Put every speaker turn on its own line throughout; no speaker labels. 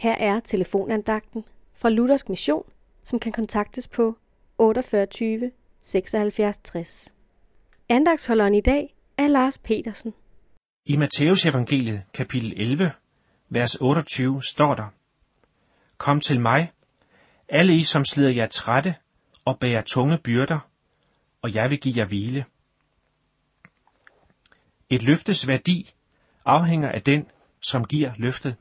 Her er telefonandagten fra Luthersk Mission, som kan kontaktes på 48 76 60. Andagsholderen i dag er Lars Petersen.
I Matteus evangeliet kapitel 11, vers 28 står der, Kom til mig, alle I, som slider jer trætte og bærer tunge byrder, og jeg vil give jer hvile. Et løftes værdi afhænger af den, som giver løftet.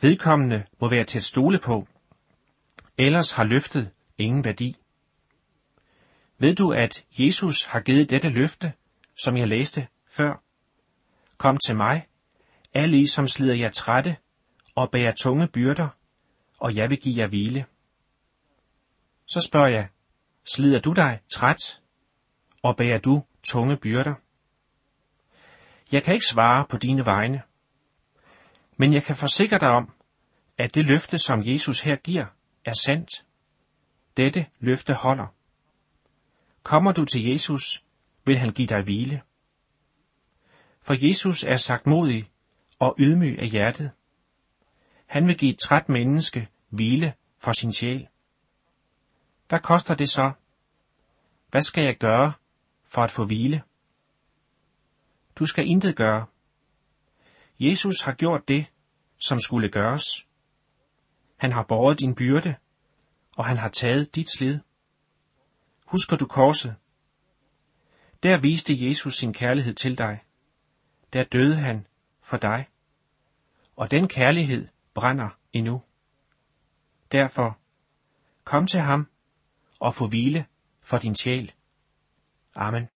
Vedkommende må være til at stole på, ellers har løftet ingen værdi. Ved du, at Jesus har givet dette løfte, som jeg læste før? Kom til mig, alle I, som slider jer trætte og bærer tunge byrder, og jeg vil give jer hvile. Så spørger jeg, slider du dig træt, og bærer du tunge byrder? Jeg kan ikke svare på dine vegne, men jeg kan forsikre dig om, at det løfte, som Jesus her giver, er sandt. Dette løfte holder. Kommer du til Jesus, vil han give dig hvile. For Jesus er sagt modig og ydmyg af hjertet. Han vil give et træt menneske hvile for sin sjæl. Hvad koster det så? Hvad skal jeg gøre for at få hvile? Du skal intet gøre. Jesus har gjort det, som skulle gøres. Han har båret din byrde, og han har taget dit slid. Husker du korset? Der viste Jesus sin kærlighed til dig. Der døde han for dig. Og den kærlighed brænder endnu. Derfor, kom til ham og få hvile for din sjæl. Amen.